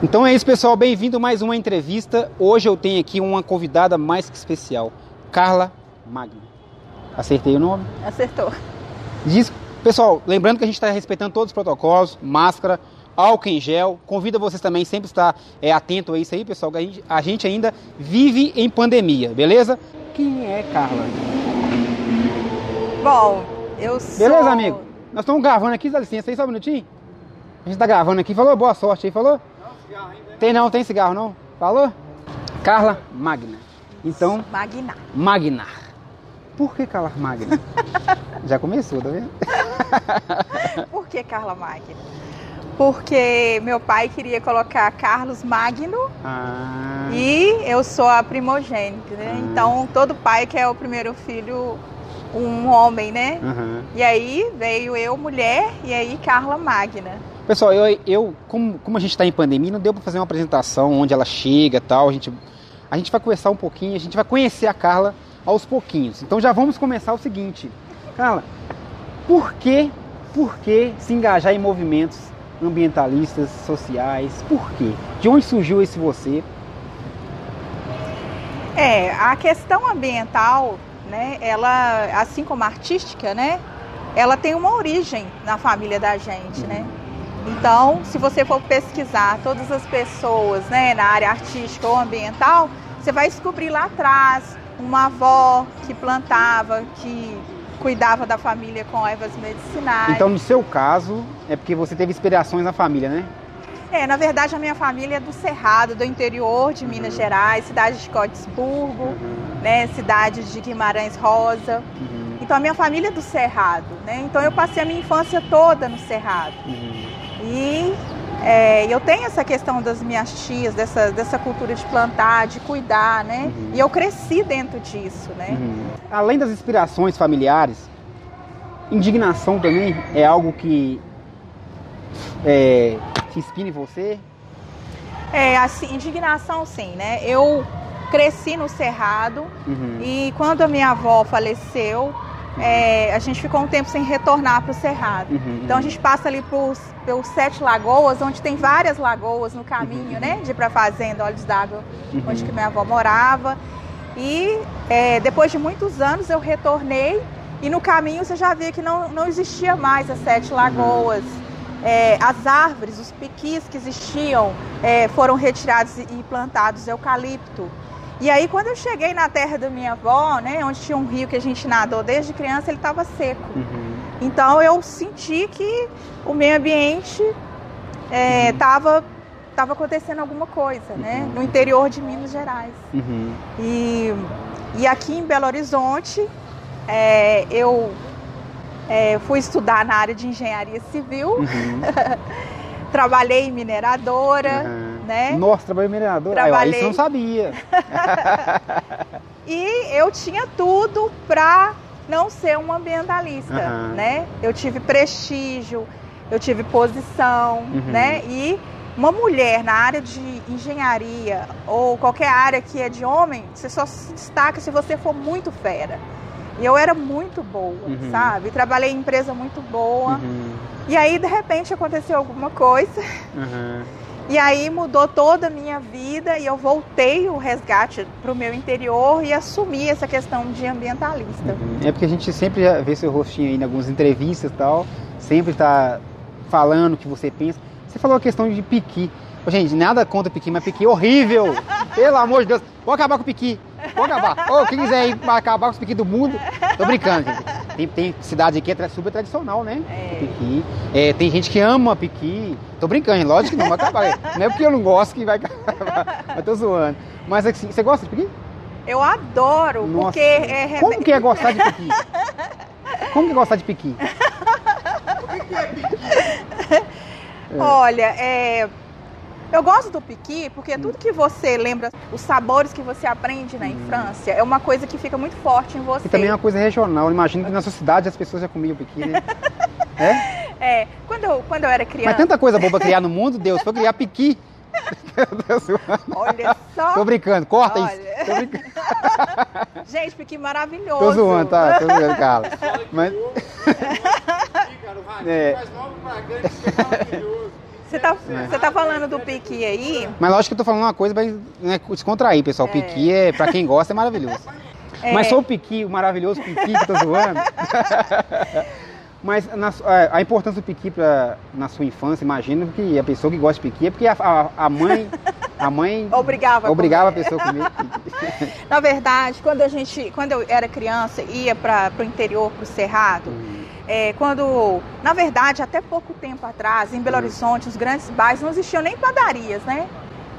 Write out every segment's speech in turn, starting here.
Então é isso, pessoal. Bem-vindo a mais uma entrevista. Hoje eu tenho aqui uma convidada mais que especial, Carla Magno. Acertei o nome? Acertou. Diz, pessoal, lembrando que a gente está respeitando todos os protocolos, máscara, álcool em gel. Convido vocês também sempre estar é, atento a isso aí, pessoal. Que a, gente, a gente ainda vive em pandemia, beleza? Quem é Carla? Bom, eu sou. Beleza, amigo? Nós estamos gravando aqui, dá licença aí, só um minutinho. A gente está gravando aqui. Falou, boa sorte aí, falou? Tem não, tem cigarro não? Falou? Carla Magna. Então, Magna. Magnar. Por que Carla Magna? Já começou, tá vendo? Por que Carla Magna? Porque meu pai queria colocar Carlos Magno Ah, e eu sou a primogênita, né? Ah. Então todo pai quer o primeiro filho um homem, né? aham. E aí veio eu, mulher, e aí Carla Magna. Pessoal, eu, eu como, como a gente está em pandemia, não deu para fazer uma apresentação onde ela chega tal. A gente, a gente vai conversar um pouquinho, a gente vai conhecer a Carla aos pouquinhos. Então já vamos começar o seguinte. Carla, por que, por que se engajar em movimentos ambientalistas, sociais? Por quê? De onde surgiu esse você? É, a questão ambiental, né, ela, assim como a artística, né, ela tem uma origem na família da gente, né? Então, se você for pesquisar todas as pessoas, né, na área artística ou ambiental, você vai descobrir lá atrás uma avó que plantava, que cuidava da família com ervas medicinais. Então, no seu caso, é porque você teve inspirações na família, né? É, na verdade, a minha família é do Cerrado, do interior de Minas Gerais, cidade de Codesburgo, né, cidade de Guimarães Rosa. Uhum, Então a minha família é do Cerrado, né? Então eu passei a minha infância toda no Cerrado. Uhum. E é, eu tenho essa questão das minhas tias, dessa, dessa cultura de plantar, de cuidar, né? Uhum. E eu cresci dentro disso, né? Uhum. Além das inspirações familiares, indignação também é algo que é, te inspira em você? É, assim, indignação sim, né? Eu cresci no Cerrado Uhum. e quando a minha avó faleceu, é, a gente ficou um tempo sem retornar para o Cerrado. Uhum. Então a gente passa ali por, por Sete Lagoas, onde tem várias lagoas no caminho, né? De ir para fazenda, Olhos d'Água, Uhum. onde que minha avó morava. E é, depois de muitos anos eu retornei e no caminho você já via que não, não existia mais as Sete Lagoas. É, as árvores, os piquis que existiam é, foram retirados e e plantados eucalipto. E aí quando eu cheguei na terra da minha avó, né, onde tinha um rio que a gente nadou desde criança, ele estava seco. Uhum. Então eu senti que o meio ambiente estava tava acontecendo alguma coisa, né? Uhum. No interior de Minas Gerais. Uhum. E, e aqui em Belo Horizonte, é, eu é, fui estudar na área de engenharia civil, Uhum. trabalhei em mineradora, Uhum. né? Nossa, trabalhei em minerador? Aí, ó, Trabalhei. isso eu não sabia. E eu tinha tudo para não ser uma ambientalista, Aham. né? Eu tive prestígio, eu tive posição, Uhum. né? E uma mulher na área de engenharia ou qualquer área que é de homem, você só se destaca se você for muito fera. E eu era muito boa, Uhum. sabe? Trabalhei em empresa muito boa. Uhum. E aí, de repente, aconteceu alguma coisa. E aí mudou toda a minha vida e eu voltei o resgate para o meu interior e assumi essa questão de ambientalista. Uhum. É porque a gente sempre vê seu rostinho aí em algumas entrevistas e tal, sempre tá falando o que você pensa. Você falou a questão de piqui. Gente, nada contra piqui, mas piqui é horrível. Pelo amor de Deus. Vou acabar com o piqui. Vou acabar. Ô, quem quiser ir acabar com os piqui do mundo, tô brincando, gente. Tem, tem cidade aqui que é super tradicional, né? É. Piqui. É, tem gente que ama piqui. Tô brincando, lógico que não vai acabar. Não é porque eu não gosto que vai acabar. Mas tô zoando. Mas assim, você gosta de piqui? Eu adoro, Nossa. porque é Como que é gostar de piqui? Como que é gostar de piqui? Olha, é, eu gosto do piqui porque tudo que você lembra, os sabores que você aprende na infância, é uma coisa que fica muito forte em você. E também é uma coisa regional. Eu imagino que na sua cidade as pessoas já comiam piqui, né? É? É, quando eu, quando eu era criança. Mas tanta coisa boa pra criar no mundo, Deus, foi criar piqui. Meu Deus, Olha só. Tô brincando, corta Olha. isso. Tô brincando. Gente, piqui maravilhoso. Tô zoando, tá? Tô zoando, Carla. Mas. É. é maravilhoso. Você tá, você tá falando do piqui aí? Mas lógico que eu tô falando uma coisa pra né, descontrair, pessoal. O piqui é, pra quem gosta, é maravilhoso. É. Mas só o piqui, o maravilhoso piqui que eu tô zoando. Mas na a, a importância do piqui pra, na sua infância, imagino que a pessoa que gosta de piqui é porque a, a- a mãe. A mãe Obrigava. a obrigava a comer. pessoa a comer. Na verdade, quando a gente, quando eu era criança, ia para o interior, para o cerrado, é, quando, na verdade, até pouco tempo atrás, em Belo Hum. Horizonte, os grandes bairros não existiam nem padarias, né?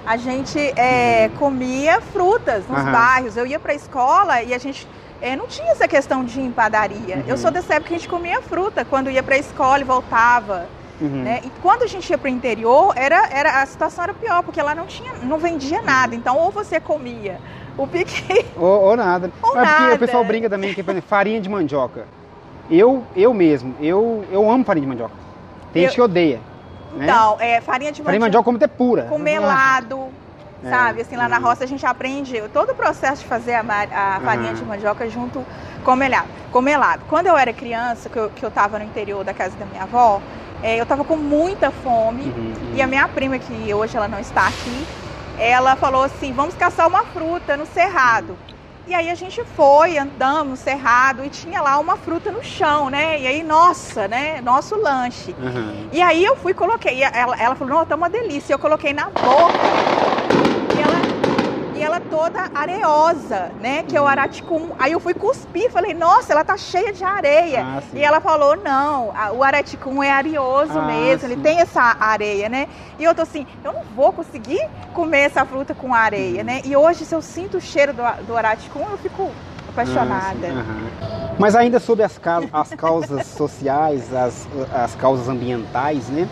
A gente é, comia frutas nos Uhum. Bairros. Eu ia para a escola e a gente é, não tinha essa questão de ir em padaria. Uhum. Eu sou dessa época que a gente comia fruta quando ia para a escola e voltava. Uhum. né? E quando a gente ia para o interior, era, era, a situação era pior, porque lá não tinha, não vendia nada. Então, ou você comia o piqui Ou, ou nada. Ou Mas porque nada. o pessoal brinca também que, farinha de mandioca. Eu, eu mesmo, eu, eu amo farinha de mandioca. Tem Eu- gente que odeia. né? Então, é, farinha de farinha de mandioca, mandioca como até pura. com melado, É. sabe? Assim, lá na Uhum. roça a gente aprende todo o processo de fazer a, a farinha Uhum. de mandioca junto com melado. Com melado. Quando eu era criança, que eu, que eu tava no interior da casa da minha avó, é, eu tava com muita fome. Uhum, E a minha prima, que hoje ela não está aqui, ela falou assim: vamos caçar uma fruta no cerrado. E aí a gente foi, andamos no cerrado e tinha lá uma fruta no chão, né? E aí, nossa, né? Nosso lanche. uhum. E aí eu fui e coloquei. Ela, ela falou, não, tá uma delícia. Eu coloquei na boca. E ela, toda areosa, né? Que é o araticum. Aí eu fui cuspir, falei, nossa, ela tá cheia de areia. Ah. E ela falou, não, o araticum é areoso Ah, mesmo, ele sim. tem essa areia, né? E eu tô assim, eu não vou conseguir comer essa fruta com areia, né? E hoje, se eu sinto o cheiro do, do araticum, eu fico apaixonada. Ah. Mas ainda sobre as, ca- as causas sociais, as, as causas ambientais, né?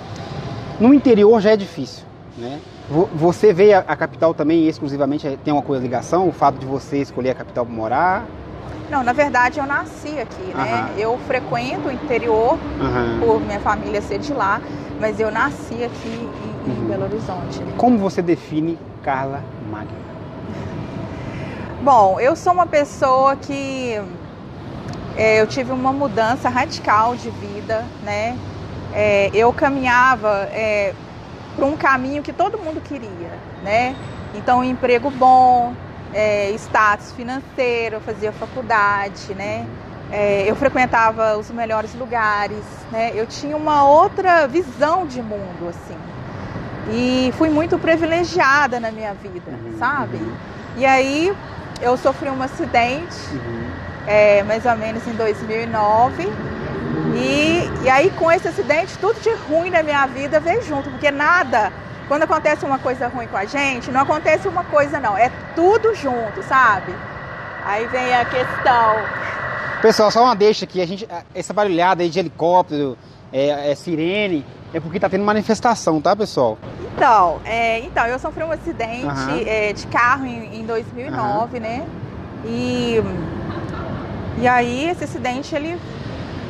No interior já é difícil, né? Vo- Você veio à à capital também exclusivamente tem uma coisa ligação, o fato de você escolher a capital para morar? Não, na verdade, eu nasci aqui, né? Aham. Eu frequento o interior Aham. por minha família ser de lá, mas eu nasci aqui em, em Uhum. Belo Horizonte. né? Como você define Carla Magna? Bom, eu sou uma pessoa que é, eu tive uma mudança radical de vida, né? É, eu caminhava para um caminho que todo mundo queria, né? Então, um emprego bom, é, status financeiro, eu fazia faculdade, né? É, eu frequentava os melhores lugares, né? Eu tinha uma outra visão de mundo, assim. E fui muito privilegiada na minha vida, Uhum, sabe? uhum. E aí eu sofri um acidente, Uhum. é, mais ou menos em 2009. E, e aí com esse acidente, tudo de ruim na minha vida veio junto, porque nada, quando acontece uma coisa ruim com a gente, não acontece uma coisa não, é tudo junto, sabe? Aí vem a questão. Pessoal, só uma deixa aqui, a gente, essa barulhada aí de helicóptero, é, é sirene, é porque tá tendo manifestação, tá, pessoal? Então, é, então eu sofri um acidente Aham. é, de carro em, em 2009, né? E, e aí esse acidente ele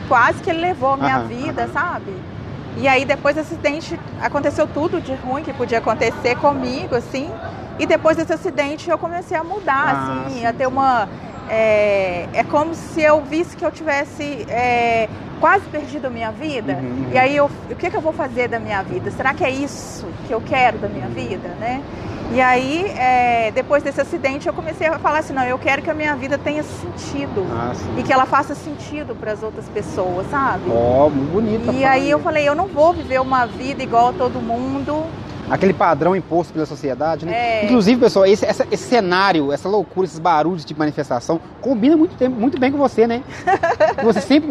quase que ele levou a minha Aham, vida, aham. sabe? E aí depois desse acidente aconteceu tudo de ruim que podia acontecer comigo, assim. E depois desse acidente eu comecei a mudar, Ah, assim, sim, a ter uma. É, é como se eu visse que eu tivesse é, quase perdido a minha vida. Uhum, uhum. E aí eu, o que, que eu vou fazer da minha vida? Será que é isso que eu quero da minha vida, né? E aí, é, depois desse acidente, eu comecei a falar assim, não, eu quero que a minha vida tenha sentido. Ah. E que ela faça sentido para as outras pessoas, sabe? Ó, muito bonito. E aí eu falei, eu não vou viver uma vida igual a todo mundo. Aquele padrão imposto pela sociedade, né? É. Inclusive, pessoal, esse, essa- esse cenário, essa loucura, esses barulhos de manifestação, combina muito, tempo- muito bem com você, né? você sempre,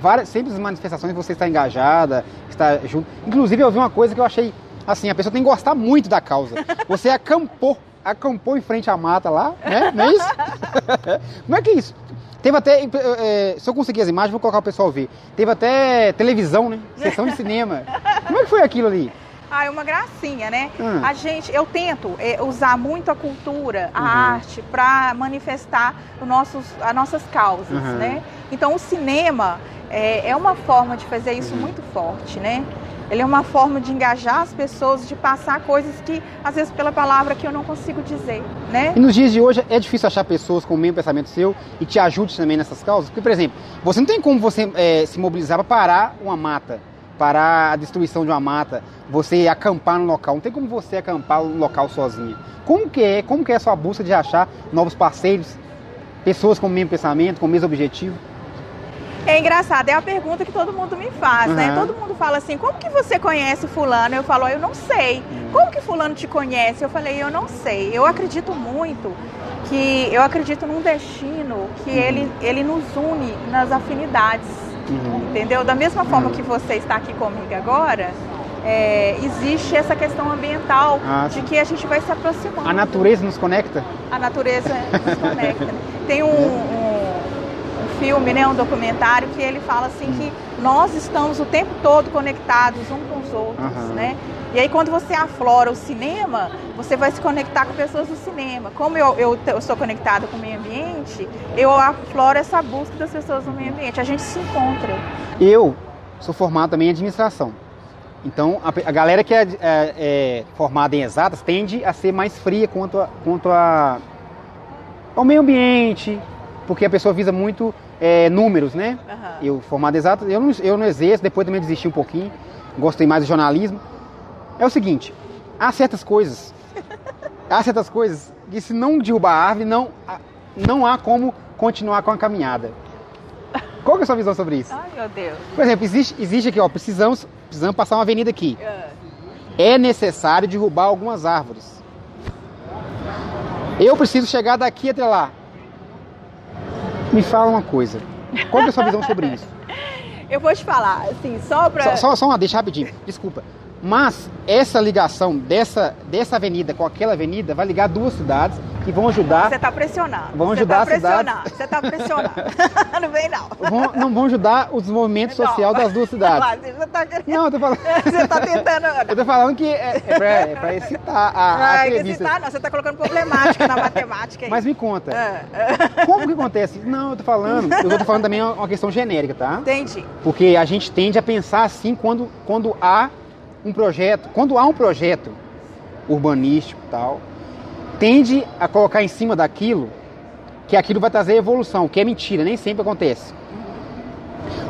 várias, sempre as manifestações você está engajada, está junto. Inclusive, eu vi uma coisa que eu achei, assim, a pessoa tem que gostar muito da causa. Você acampou, acampou em frente à mata lá, né? Não é isso? Como é que é isso? Teve até, eh, se eu conseguir as imagens, vou colocar o pessoal ver. Teve até televisão, né? Sessão de cinema. Como é que foi aquilo ali? Ah, é uma gracinha, né? Hum. A gente, eu tento é, usar muito a cultura, a Uhum. arte, para manifestar os nossos, as nossas causas, Uhum. né? Então o cinema é, é uma forma de fazer isso Uhum. muito forte, né? Ele é uma forma de engajar as pessoas, de passar coisas que, às vezes, pela palavra que eu não consigo dizer, né? E nos dias de hoje é difícil achar pessoas com o mesmo pensamento seu e te ajude também nessas causas? Porque, por exemplo, você não tem como você eh, se mobilizar para parar uma mata. parar a destruição de uma mata, você acampar no local. Não tem como você acampar no local sozinha. Como que é? Como que é a sua busca de achar novos parceiros, pessoas com o mesmo pensamento, com o mesmo objetivo? É engraçado, é a pergunta que todo mundo me faz, né? Todo mundo fala assim, como que você conhece fulano? Eu falo, eu não sei. Hum. Como que fulano te conhece? Eu falei, eu não sei. Eu acredito muito que eu acredito num destino que uhum. ele, ele nos une nas afinidades. Uhum. Entendeu? Da mesma forma uhum. que você está aqui comigo agora, é, existe essa questão ambiental ah, de que a gente vai se aproximando. A natureza nos conecta? A natureza nos conecta. Tem um, um filme, né, um documentário que ele fala assim que nós estamos o tempo todo conectados uns com os outros, uhum. né? E aí quando você aflora o cinema, você vai se conectar com pessoas do cinema. Como eu, eu, eu sou conectada com o meio ambiente, eu afloro essa busca das pessoas no meio ambiente. A gente se encontra. Eu sou formado também em administração. Então, a, a galera que é, é, é, formada em exatas tende a ser mais fria quanto, a, quanto a, ao meio ambiente, porque a pessoa visa muito é, números, né? Uhum. Eu, formado exato, eu não, eu não exerço, depois também desisti um pouquinho, gostei mais do jornalismo. É o seguinte, há certas coisas, há certas coisas que se não derrubar a árvore, não, não há como continuar com a caminhada. Qual é a sua visão sobre isso? Ai, meu Deus. Por exemplo, existe, existe aqui, ó, precisamos, precisamos passar uma avenida aqui. É necessário derrubar algumas árvores. Eu preciso chegar daqui até lá. Me fala uma coisa. Qual é a sua visão sobre isso? Eu vou te falar, assim, só pra. Só, só, só uma, deixa rapidinho, desculpa. Mas essa ligação dessa, dessa avenida com aquela avenida vai ligar duas cidades e vão ajudar. Você está pressionando. Vão ajudar tá a cidade. Você está pressionando. não vem não. Vão, não vão ajudar o desenvolvimento social das duas cidades. Você tá querendo... Não, eu tô falando. Você está tentando. eu tô falando que é, é, pra, é excitar a, a é, Excitar, não. Você está colocando problemática na matemática. Aí. Mas me conta. É. Como que acontece? Não, eu tô falando. Eu tô falando também uma questão genérica, tá? Entendi. Porque a gente tende a pensar assim quando, quando há um projeto, quando há um projeto urbanístico tal, tende a colocar em cima daquilo que aquilo vai trazer evolução, que é mentira, nem sempre acontece.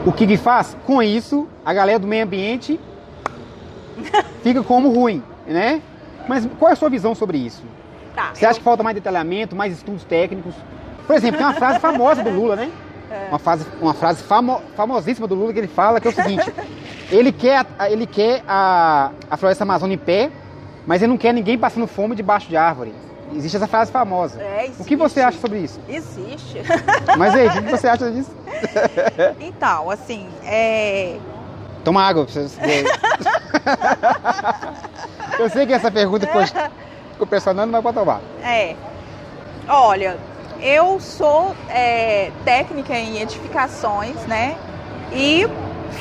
O que, que faz? Com isso, a galera do meio ambiente fica como ruim, né? Mas qual é a sua visão sobre isso? Tá, Você eu... acha que falta mais detalhamento, mais estudos técnicos? Por exemplo, tem uma frase famosa do Lula, né? É. Uma, frase, uma frase famo, famosíssima do Lula que ele fala que é o seguinte: ele quer, ele quer a, a floresta amazônica em pé, mas ele não quer ninguém passando fome debaixo de árvore. Existe essa frase famosa. É, o que você acha sobre isso? Existe. Mas aí, o que você acha disso? Então, assim, é. Toma água pra. Eu sei que essa pergunta ficou, ficou pressionando, mas pode tomar. É. Olha, eu sou é, técnica em edificações, né? E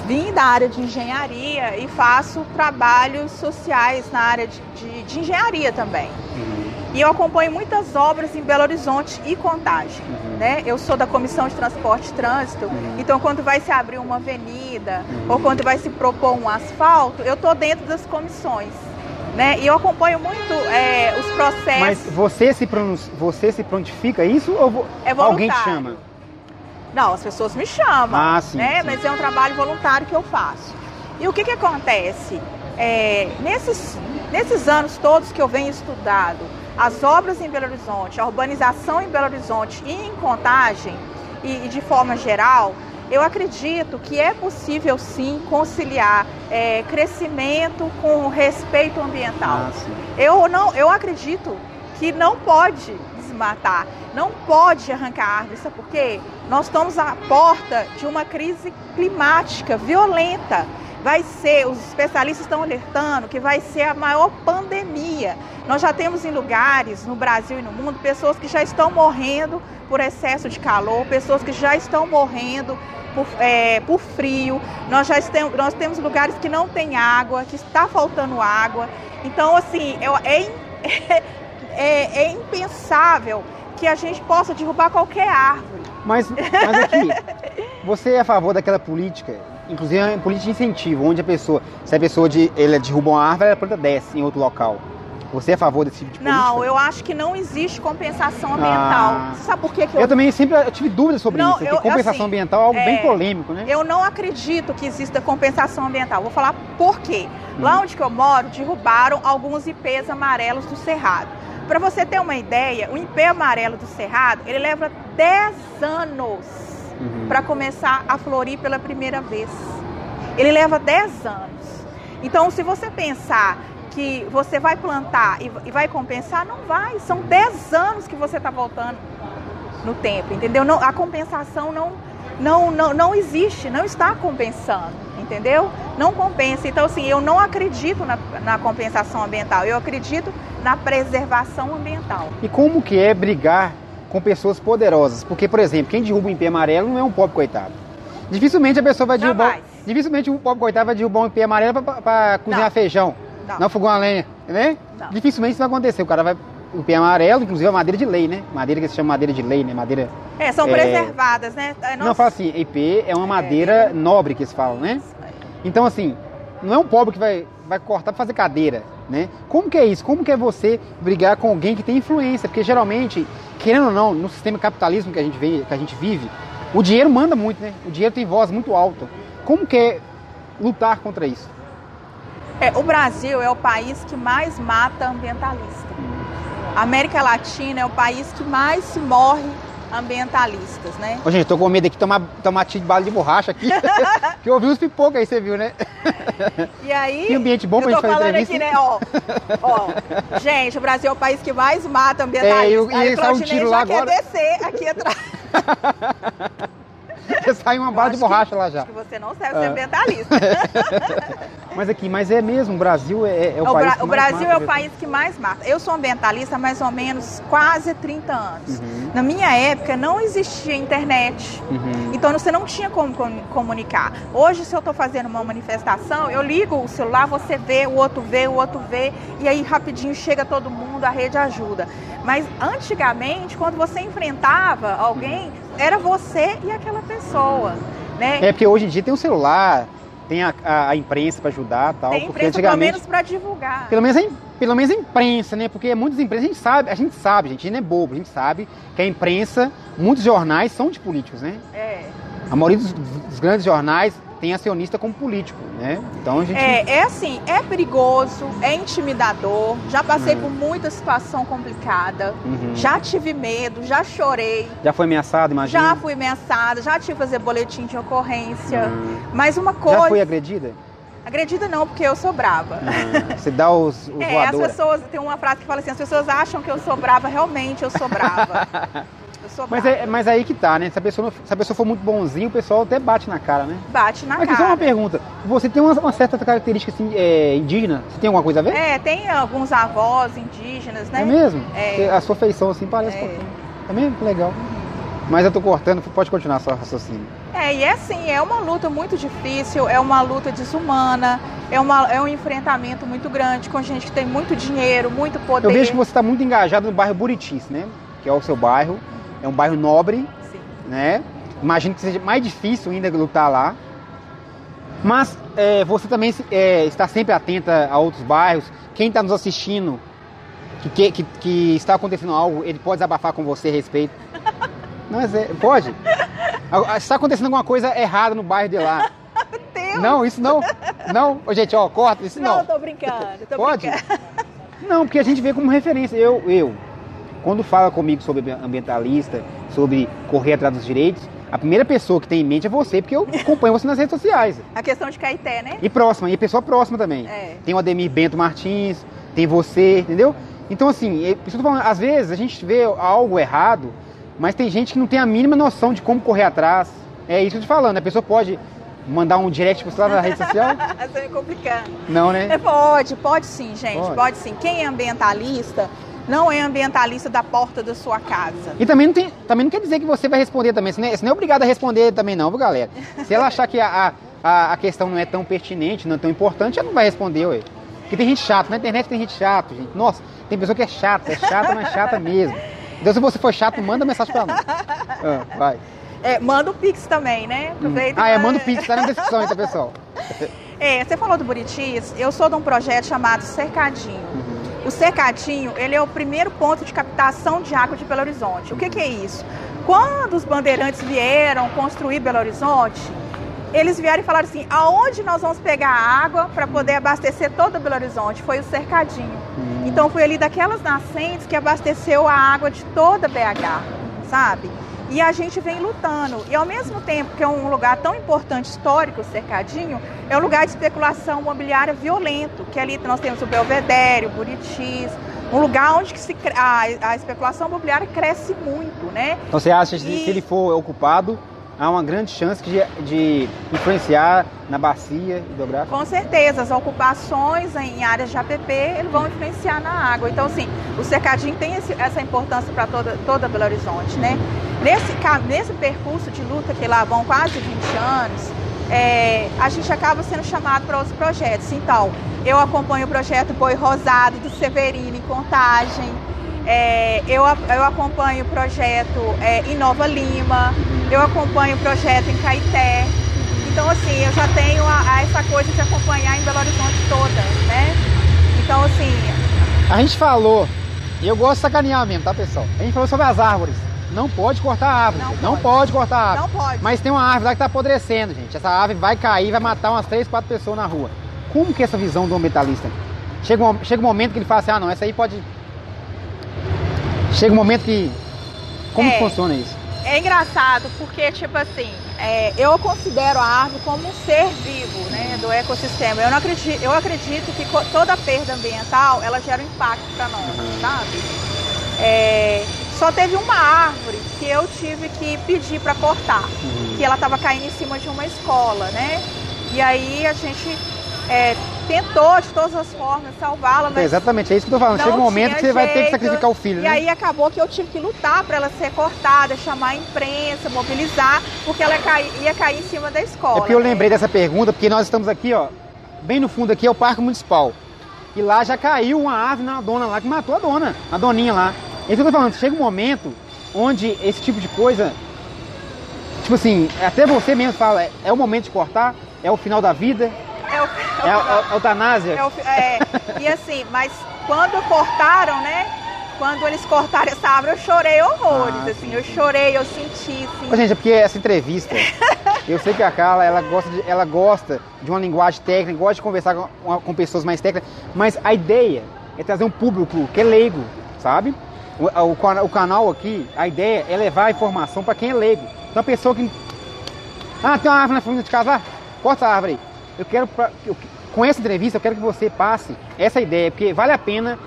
vim da área de engenharia e faço trabalhos sociais na área de, de, de engenharia também. Uhum. E eu acompanho muitas obras em Belo Horizonte e Contagem. Uhum. Né? Eu sou da Comissão de Transporte e Trânsito, uhum. então quando vai se abrir uma avenida uhum. ou quando vai se propor um asfalto, eu estou dentro das comissões. Né? E eu acompanho muito é, os processos. Mas você se, você se prontifica isso ou é alguém te chama? Não, as pessoas me chamam, ah, sim, né? Sim. Mas é um trabalho voluntário que eu faço. E o que, que acontece? É, nesses, nesses anos todos que eu venho estudado, as obras em Belo Horizonte, a urbanização em Belo Horizonte e em Contagem, e, e de forma geral, eu acredito que é possível sim conciliar é, crescimento com respeito ambiental. Ah, eu não, eu acredito que não pode desmatar, não pode arrancar árvores, sabe por quê? Nós estamos à porta de uma crise climática violenta. Vai ser, os especialistas estão alertando que vai ser a maior pandemia. Nós já temos em lugares no Brasil e no mundo pessoas que já estão morrendo por excesso de calor, pessoas que já estão morrendo por, é, por frio. Nós já temos, nós temos lugares que não tem água, que está faltando água. Então, assim, é, é, é, é impensável que a gente possa derrubar qualquer árvore. Mas, mas aqui, você é a favor daquela política, inclusive é política de incentivo, onde a pessoa, se a pessoa de, ele derruba uma árvore, a planta desce em outro local. Você é a favor desse tipo de Não, política? eu acho que não existe compensação ambiental. Ah. Você sabe por que, que eu, Eu também sempre eu tive dúvidas sobre Não, isso, porque eu- compensação assim, ambiental é algo bem é, polêmico, né? eu não acredito que exista compensação ambiental. Vou falar por quê. Lá onde que eu moro, derrubaram alguns ipês amarelos do Cerrado. Para você ter uma ideia, o ipê amarelo do Cerrado, ele leva 10 anos Uhum. para começar a florir pela primeira vez. Ele leva 10 anos. Então, se você pensar que você vai plantar e vai compensar, não vai. São 10 anos que você está voltando no tempo, entendeu? Não, a compensação não, não, não, não existe, não está compensando, entendeu? Não compensa. Então, assim, eu não acredito na, na compensação ambiental, eu acredito na preservação ambiental. E como que é brigar com pessoas poderosas? Porque, por exemplo, quem derruba um IP amarelo não é um pobre coitado. Dificilmente a pessoa vai derrubar. Jamais. Dificilmente o pobre coitado vai derrubar um IP amarelo para cozinhar Não. feijão. Não. Não fogão a lenha, né? Não. Dificilmente isso vai acontecer. O cara vai. O IP amarelo, inclusive, é madeira de lei, né? Madeira que se chama madeira de lei, né? Madeira. É, são É. preservadas, né? Não, fala assim, IP é uma madeira nobre que eles falam, né? Então, assim, não é um pobre que vai, vai cortar para fazer cadeira, né? Como que é isso? Como que é você brigar com alguém que tem influência? Porque geralmente, querendo ou não, no sistema capitalismo que a gente, vê, que a gente vive, o dinheiro manda muito, né? O dinheiro tem voz muito alta. Como que é lutar contra isso? É, o Brasil é o país que mais mata ambientalista. A América Latina é o país que mais se morre ambientalistas, né? Ô, gente, tô com medo aqui de tomar, tomar tiro de bala de borracha aqui. que eu ouvi uns pipocos aí, você viu, né? E aí. Que ambiente bom pra eu gente tô fazer falando entrevista. aqui, né? Ó, ó, gente, o Brasil é o país que mais mata ambientalistas. É, eu- e Aí o um tiro já lá quer agora. descer aqui atrás. Sai uma bala de acho que- borracha lá já. Acho que você não serve ser ambientalista. Mas aqui, mas é mesmo, o Brasil é, é o, o, país Bra- que o Brasil é o país que mais mata. Eu sou ambientalista há mais ou menos quase 30 anos. Uhum, Na minha época não existia internet. uhum. Então você não tinha como com- comunicar. Hoje, se eu estou fazendo uma manifestação, eu ligo o celular, você vê, o outro vê, o outro vê, e aí rapidinho chega todo mundo, a rede ajuda. Mas antigamente, quando você enfrentava alguém, era você e aquela pessoa. Né? É porque hoje em dia tem o celular, tem a, a- a imprensa para ajudar tal. Tem porque imprensa, pelo antigamente. menos, para divulgar. Pelo menos, a, pelo menos a imprensa, né? Porque muitas empresas, a gente sabe, a gente sabe, gente, a gente não é bobo, a gente sabe que a imprensa, muitos jornais são de políticos, né? É. A maioria dos, dos grandes jornais tem acionista como político, né? Então a gente. É, é assim, é perigoso, é intimidador. Já passei Hum. por muita situação complicada. Uhum. Já tive medo, já chorei. Já foi ameaçado, imagina? Já fui ameaçada, já tive que fazer boletim de ocorrência. Hum. Mas uma coisa. Já foi agredida? Agredida não, porque eu sou brava. Ah, Você dá os, os É, as voadores. pessoas. Tem uma frase que fala assim: as pessoas acham que eu sou brava, realmente eu sou brava. Eu sou Mas, é, mas aí que tá, né? Se a, pessoa, se a pessoa for muito bonzinho, o pessoal até bate na cara, né? Bate na só cara. uma pergunta. Você tem uma, uma certa característica assim, é, indígena? Você tem alguma coisa a ver? É, tem alguns avós indígenas, né? É mesmo? É. A sua feição assim parece É. um. É mesmo? Que legal. Mas eu tô cortando, pode continuar seu raciocínio. É, e é assim, é uma luta muito difícil, é uma luta desumana, é, uma, é um enfrentamento muito grande com gente que tem muito dinheiro, muito poder. Eu vejo que você está muito engajado no bairro Buritis, né? Que é o seu bairro. É um bairro nobre, Sim. né? Imagino que seja mais difícil ainda lutar lá. Mas é, você também é, está sempre atenta a outros bairros. Quem está nos assistindo, que, que, que, que está acontecendo algo, ele pode desabafar com você a respeito. Não, é sério, pode? Ah, Está acontecendo alguma coisa errada no bairro de lá. Deus! Não, isso não. Não, Ô, gente, ó, corta, isso não, não. tô brincando, tô Pode? brincando. Não, porque a gente vê como referência. Eu, eu, quando fala comigo sobre ambientalista, sobre correr atrás dos direitos, a primeira pessoa que tem em mente é você, porque eu acompanho você nas redes sociais. A questão de Caeté, né? E próxima, e pessoa próxima também. É. Tem o Ademir Bento Martins, tem você, entendeu? Então, assim, é- isso eu falando, às vezes a gente vê algo errado, mas tem gente que não tem a mínima noção de como correr atrás. É isso que eu tô falando. A pessoa pode mandar um direct pra você lá na rede social? Tá me complicando. Não, né? É, pode, pode sim, gente, Pode. pode. sim. Quem é ambientalista não é ambientalista da porta da sua casa. E também não, tem, também não quer dizer que você vai responder também. Você não, é, você não é obrigado a responder também, não, viu, galera? Se ela achar que a, a, a questão não é tão pertinente, não é tão importante, ela não vai responder, ué. Porque tem gente chata, na internet tem gente chata, gente. Nossa, tem pessoa que é chata, é chata, mas chata mesmo. Então se você for chato, manda mensagem pra nós. Ah, vai. É, manda o Pix também, né? Aproveita. Ah, é, manda o Pix, tá na descrição aí, tá, pessoal? É, você falou do Buritis, eu sou de um projeto chamado Cercadinho. Uhum. O cercadinho, ele é o primeiro ponto de captação de água de Belo Horizonte. O que, que é isso? Quando os bandeirantes vieram construir Belo Horizonte, eles vieram e falaram assim: aonde nós vamos pegar água para poder abastecer todo Belo Horizonte? Foi o cercadinho. Hum. Então foi ali daquelas nascentes que abasteceu a água de toda BH, sabe? E a gente vem lutando. E ao mesmo tempo que é um lugar tão importante histórico, o cercadinho, é um lugar de especulação imobiliária violento, que ali nós temos o Belvedere, o Buritis, um lugar onde se, a, a especulação imobiliária cresce muito, né? Então você acha que e... se ele for ocupado, há uma grande chance de, de influenciar na bacia hidrográfica? Com certeza, as ocupações em áreas de APP vão influenciar na água. Então, assim, o cercadinho tem esse, essa importância para toda, toda Belo Horizonte, né? Nesse, nesse percurso de luta que lá vão quase 20 anos, é, a gente acaba sendo chamado para outros projetos. Então, eu acompanho o projeto Boi Rosado do Severino em Contagem, é, eu, eu acompanho o projeto é, em Nova Lima, eu acompanho o projeto em Caeté. Então, assim, eu já tenho a, a essa coisa de acompanhar em Belo Horizonte toda, né? Então, assim. A gente falou, e eu gosto de sacanear mesmo, tá, pessoal? A gente falou sobre as árvores. Não pode cortar a árvore. Não, não pode. pode. cortar a árvore. Não pode. Mas tem uma árvore lá que está apodrecendo, gente. Essa árvore vai cair, vai matar umas 3, 4 pessoas na rua. Como que é essa visão do ambientalista? Chega um, chega um momento que ele fala assim, ah não, essa aí pode Chega um momento que. Como é, funciona isso? É engraçado porque, tipo assim, é, eu considero a árvore como um ser vivo né, do ecossistema. Eu, não acredito, eu acredito que toda perda ambiental ela gera um impacto para nós, uhum. sabe? É, só teve uma árvore que eu tive que pedir para cortar, uhum. que ela estava caindo em cima de uma escola, né? E aí a gente é, tentou de todas as formas salvá-la, mas. É exatamente, é isso que eu tô falando. Chega um momento que você jeito, vai ter que sacrificar o filho. E né? aí acabou que eu tive que lutar para ela ser cortada, chamar a imprensa, mobilizar, porque ela ia cair, ia cair em cima da escola. É porque eu né? lembrei dessa pergunta, porque nós estamos aqui, ó, bem no fundo aqui é o Parque Municipal. E lá já caiu uma árvore na dona lá que matou a dona, a doninha lá. É isso que eu tô falando, chega um momento onde esse tipo de coisa. Tipo assim, até você mesmo fala, é, é o momento de cortar, é o final da vida, é, o, é, é eutanásia? É, o, é, e assim, mas quando cortaram, né? Quando eles cortaram essa árvore, eu chorei horrores, ah, assim, eu chorei, eu senti, assim. gente, é porque essa entrevista, eu sei que a Carla, ela gosta de, ela gosta de uma linguagem técnica, gosta de conversar com, com pessoas mais técnicas, mas a ideia é trazer um público que é leigo, sabe? O, o, o canal aqui, a ideia é levar a informação para quem é leigo. Então a pessoa que. Ah, tem uma árvore na frente de casa lá? Corta a árvore aí eu quero, pra, eu, com essa entrevista, eu quero que você passe essa ideia, porque vale a pena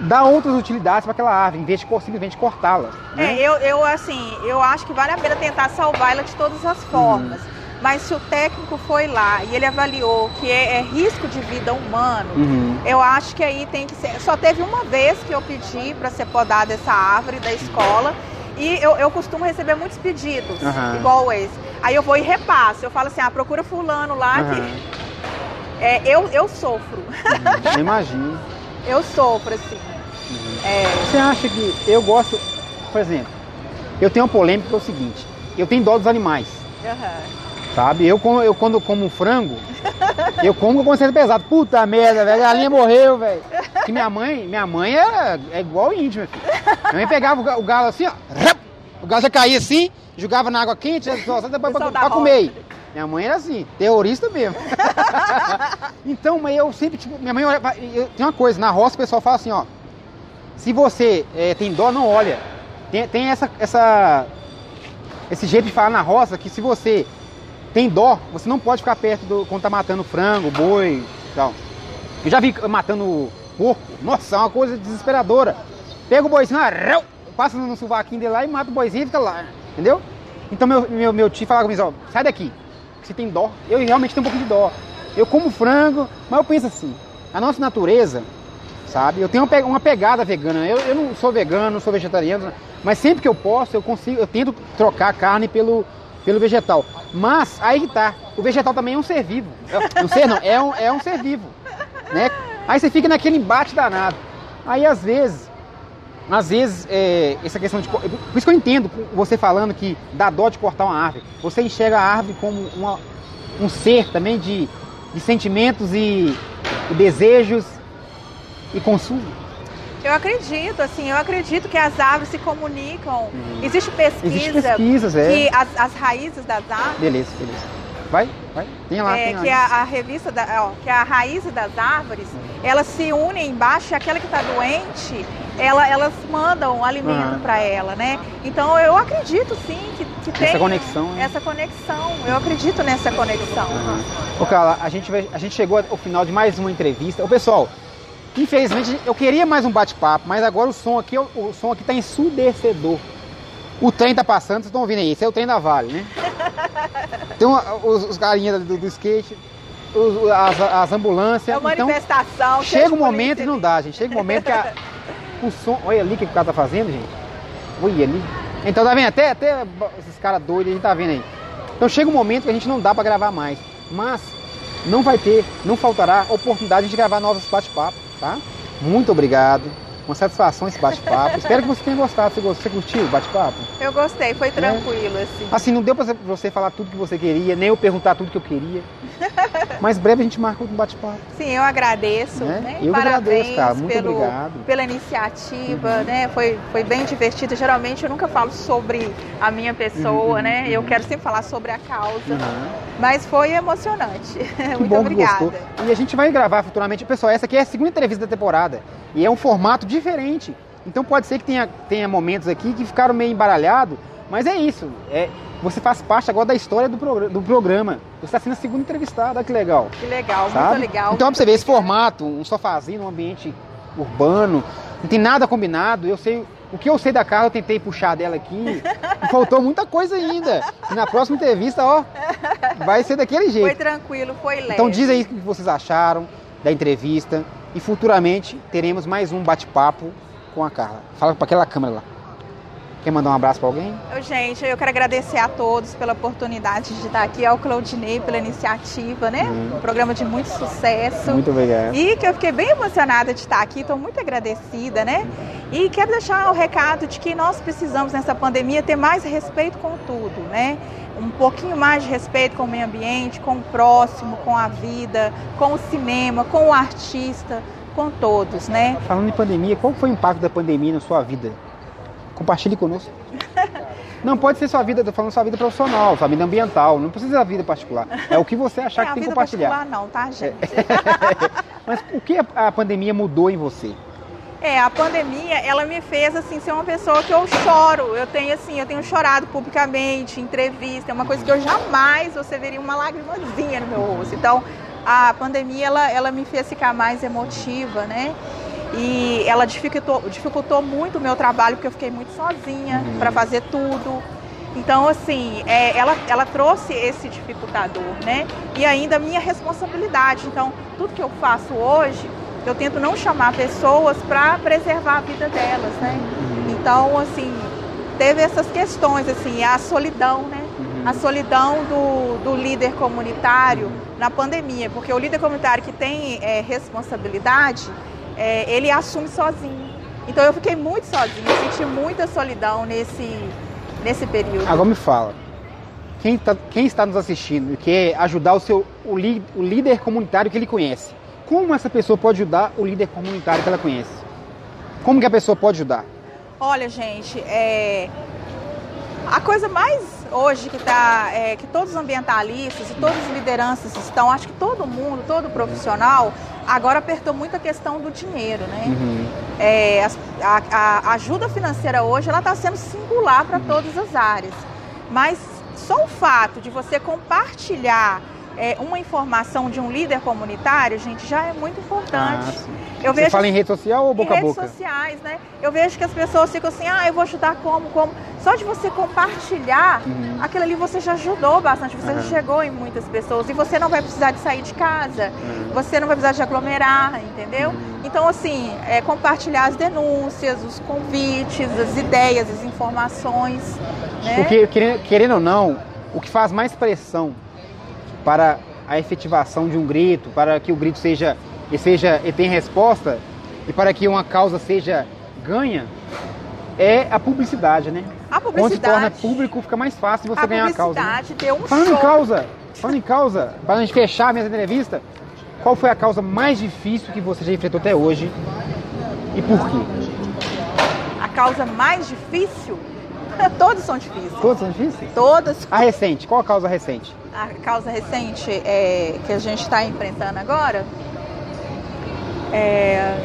dar outras utilidades para aquela árvore, em vez de simplesmente cortá-la. Né? É, eu, eu, assim, eu acho que vale a pena tentar salvá-la de todas as formas. Uhum. Mas se o técnico foi lá e ele avaliou que é, é risco de vida humano, uhum. eu acho que aí tem que ser. Só teve uma vez que eu pedi para ser podada essa árvore da escola. E eu, eu costumo receber muitos pedidos, uhum. igual esse. Aí eu vou e repasso. Eu falo assim, ah, procura fulano lá uhum. que. É, eu, eu sofro. Uhum. Imagino. eu sofro, assim. Uhum. É... Você acha que eu gosto, por exemplo, eu tenho uma polêmica que é o seguinte, eu tenho dó dos animais. Sabe? Eu, eu quando como frango, eu como com consciência pesada. Puta merda, velho, a galinha morreu, velho. Que minha mãe, minha mãe era é igual índio, meu filho. Minha mãe pegava o galo assim, ó. O galo já caía assim, jogava na água quente, depois pra, pra comer. Minha mãe era assim, terrorista mesmo. então, mas eu sempre, tipo, minha mãe olha. Eu, tem uma coisa, na roça o pessoal fala assim, ó. Se você é, tem dó, não olha. Tem, tem essa, essa, esse jeito de falar na roça que se você tem dó, você não pode ficar perto do quando tá matando frango, boi tal. Eu já vi matando porco, nossa, é uma coisa desesperadora. Pega o boizinho, ah, passa no sovaquinho dele lá e mata o boizinho e fica lá, entendeu? Então meu, meu, meu tio falava comigo, ó, sai daqui, você tem dó. Eu realmente tenho um pouco de dó. Eu como frango, mas eu penso assim, a nossa natureza, sabe? Eu tenho uma pegada vegana. Eu, eu não sou vegano, não sou vegetariano, mas sempre que eu posso, eu consigo, eu tento trocar a carne pelo, pelo vegetal. Mas aí que tá, o vegetal também é um ser vivo. É, um ser não, é um, é um ser vivo. Né? Aí você fica naquele embate danado. Aí às vezes, às vezes, é, essa questão de. Por isso que eu entendo você falando que dá dó de cortar uma árvore. Você enxerga a árvore como uma, um ser também de, de sentimentos e, e desejos. e consumem? Eu acredito, assim, eu acredito que as árvores se comunicam. Existe pesquisa Existe pesquisas, é. que as, as raízes das árvores Beleza, beleza. Vai, vai. Tem lá, é, tem lá. que a, a revista da, ó, que a raiz das árvores, elas se unem embaixo e aquela que está doente, ela, elas mandam alimento Aham. para ela, né? Então eu acredito sim que, que tem Essa conexão, né? essa conexão. Eu acredito nessa conexão. Ô Carla, a gente, vai- a gente chegou ao final de mais uma entrevista. Ô pessoal, infelizmente eu queria mais um bate-papo, mas agora o som aqui, o, som aqui tá ensurdecedor. O trem tá passando, vocês estão ouvindo aí, esse é o trem da Vale, né? Tem uma- os, os carinhas do, do skate, os- as, as ambulâncias. É uma então, manifestação. cheia chega um momento e não dá, gente. Chega um momento que a- o som. Olha ali o que o cara tá fazendo, gente. Olha ali. Então tá vendo? Até, até esses caras doidos a gente tá vendo aí. Então chega um momento que a gente não dá pra gravar mais. Mas não vai ter, não faltará oportunidade de gravar novos bate-papos, tá? Muito obrigado. Uma satisfação esse bate-papo. Espero que você tenha gostado. Você, você curtiu o bate-papo? Eu gostei, foi tranquilo, assim. Assim, não deu pra você falar tudo que você queria, nem eu perguntar tudo que eu queria. Mas breve a gente marca um bate-papo. Sim, eu agradeço. Né? Né? Eu Parabéns agradeço, cara. Muito pelo, obrigado. pela iniciativa, Uhum. né? Foi, foi bem divertido. Geralmente eu nunca falo sobre a minha pessoa, Uhum, né? Eu uhum. quero sempre falar sobre a causa. Uhum. Mas foi emocionante. Muito obrigada. E a gente vai gravar futuramente. Pessoal, essa aqui é a segunda entrevista da temporada. E é um formato diferente. Então pode ser que tenha, tenha momentos aqui que ficaram meio embaralhados. Mas é isso. É, você faz parte agora da história do, progr- do programa. Você está sendo a segunda entrevistada. Que legal. Que legal, sabe? muito legal. Então, pra você ver esse formato, um sofazinho num ambiente urbano, não tem nada combinado. Eu sei. O que eu sei da Carla, eu tentei puxar dela aqui. e faltou muita coisa ainda. E na próxima entrevista, ó, vai ser daquele jeito. Foi tranquilo, foi leve. Então diz aí o que vocês acharam da entrevista e futuramente teremos mais um bate-papo com a Carla. Fala para aquela câmera lá. Quer mandar um abraço para alguém? Eu, Gente, eu quero agradecer a todos pela oportunidade de estar aqui, ao Claudinei pela iniciativa, né? Uhum. Um programa de muito sucesso. Muito obrigado. E que eu fiquei bem emocionada de estar aqui, estou muito agradecida, né? E quero deixar o recado de que nós precisamos nessa pandemia ter mais respeito com tudo, né? Um pouquinho mais de respeito com o meio ambiente, com o próximo, com a vida, com o cinema, com o artista, com todos, né? Falando em pandemia, qual foi o impacto da pandemia na sua vida? Compartilhe conosco. Não pode ser sua vida, tô falando sua vida profissional, sua vida ambiental, não precisa da vida particular. É o que você achar é que tem que vida compartilhar. particular não, tá, gente? Mas o que a pandemia mudou em você? É, a pandemia, ela me fez assim ser uma pessoa que eu choro. Eu tenho assim, eu tenho chorado publicamente, em entrevista, é uma coisa que eu jamais você veria uma lagrimazinha no meu rosto. Então, a pandemia ela, ela me fez ficar mais emotiva, né? E ela dificultou, dificultou muito o meu trabalho porque eu fiquei muito sozinha Uhum. para fazer tudo. Então, assim, é, ela, ela trouxe esse dificultador, né? E ainda a minha responsabilidade. Então, tudo que eu faço hoje, eu tento não chamar pessoas para preservar a vida delas, né? Então, assim, teve essas questões, assim, a solidão, né? A solidão do, do líder comunitário na pandemia, porque o líder comunitário que tem é, responsabilidade, é, ele assume sozinho. Então eu fiquei muito sozinha, senti muita solidão nesse, nesse período. Agora me fala. Quem, tá- quem está nos assistindo e quer ajudar o seu o, li- o líder comunitário que ele conhece, como essa pessoa pode ajudar o líder comunitário que ela conhece? Como que a pessoa pode ajudar? Olha, gente, é, a coisa mais hoje que tá, é, que todos os ambientalistas e todas as lideranças estão, acho que todo mundo, todo profissional, agora apertou muito a questão do dinheiro, né? Uhum. É, a, a ajuda financeira hoje ela está sendo singular para todas as áreas. Mas só o fato de você compartilhar é, uma informação de um líder comunitário, gente, já é muito importante. Ah, eu Você vejo fala em rede social ou boca em a redes boca? sociais, né? Eu vejo que as pessoas ficam assim, ah, eu vou ajudar como, como. Só de você compartilhar, Uhum. aquilo ali você já ajudou bastante, você Aham. já chegou em muitas pessoas e você não vai precisar de sair de casa, Uhum. você não vai precisar de aglomerar, entendeu? Então, assim, é, compartilhar as denúncias, os convites, as ideias, as informações, né? Porque, querendo ou não, o que faz mais pressão para a efetivação de um grito, para que o grito seja, e seja e tenha resposta, e para que uma causa seja ganha, é a publicidade, né? A Quando se torna publicidade, público, fica mais fácil você a ganhar a causa. né? publicidade deu um Falando em show. causa, falando em causa, para a gente fechar a minha entrevista, qual foi a causa mais difícil que você já enfrentou até hoje e por quê? A causa mais difícil? Todos são difíceis. Todos são difíceis? Todas. A recente, qual a causa recente? A causa recente é, que a gente está enfrentando agora, é,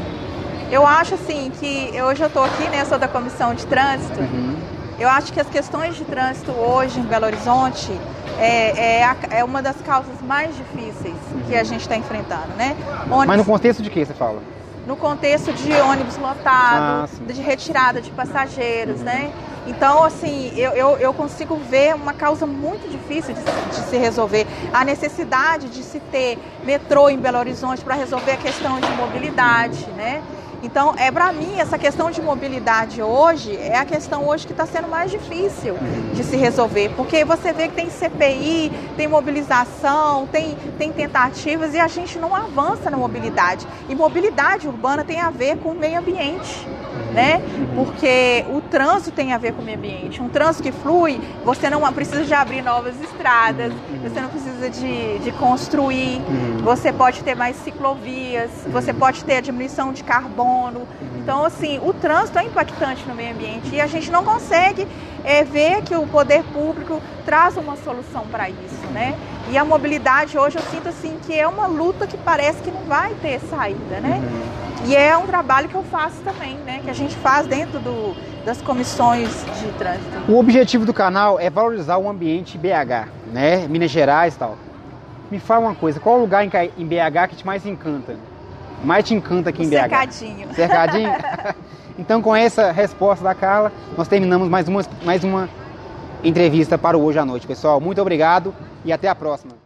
eu acho assim que hoje eu estou aqui, né, sou da comissão de trânsito. Uhum. Eu acho que as questões de trânsito hoje em Belo Horizonte é, é, a, é uma das causas mais difíceis uhum. que a gente está enfrentando, né? Ônibus, Mas no contexto de que você fala? No contexto de ônibus lotado, ah, de retirada de passageiros, uhum. né? Então, assim, eu, eu, eu, consigo ver uma causa muito difícil de, de, se resolver. A necessidade de se ter metrô em Belo Horizonte para resolver a questão de mobilidade, né? Então, é para mim, essa questão de mobilidade hoje é a questão hoje que está sendo mais difícil de se resolver, porque você vê que tem CPI, tem mobilização, tem, tem tentativas e a gente não avança na mobilidade. E mobilidade urbana tem a ver com o meio ambiente né? Porque o trânsito tem a ver com o meio ambiente. Um trânsito que flui, você não precisa de abrir novas estradas, você não precisa de, de construir, você pode ter mais ciclovias, você pode ter a diminuição de carbono. Então, assim, o trânsito é impactante no meio ambiente e a gente não consegue é, ver que o poder público traz uma solução para isso, né? E a mobilidade hoje eu sinto assim que é uma luta que parece que não vai ter saída, né? E é um trabalho que eu faço também, né? Que a gente faz dentro do, das comissões de trânsito. O objetivo do canal é valorizar o ambiente BH, né? Minas Gerais e tal. Me fala uma coisa, qual o lugar em BH que te mais encanta? Mais te encanta aqui em BH? Cercadinho. Cercadinho? então, com essa resposta da Carla, nós terminamos mais uma, mais uma entrevista para o Hoje à Noite, pessoal. Muito obrigado e até a próxima.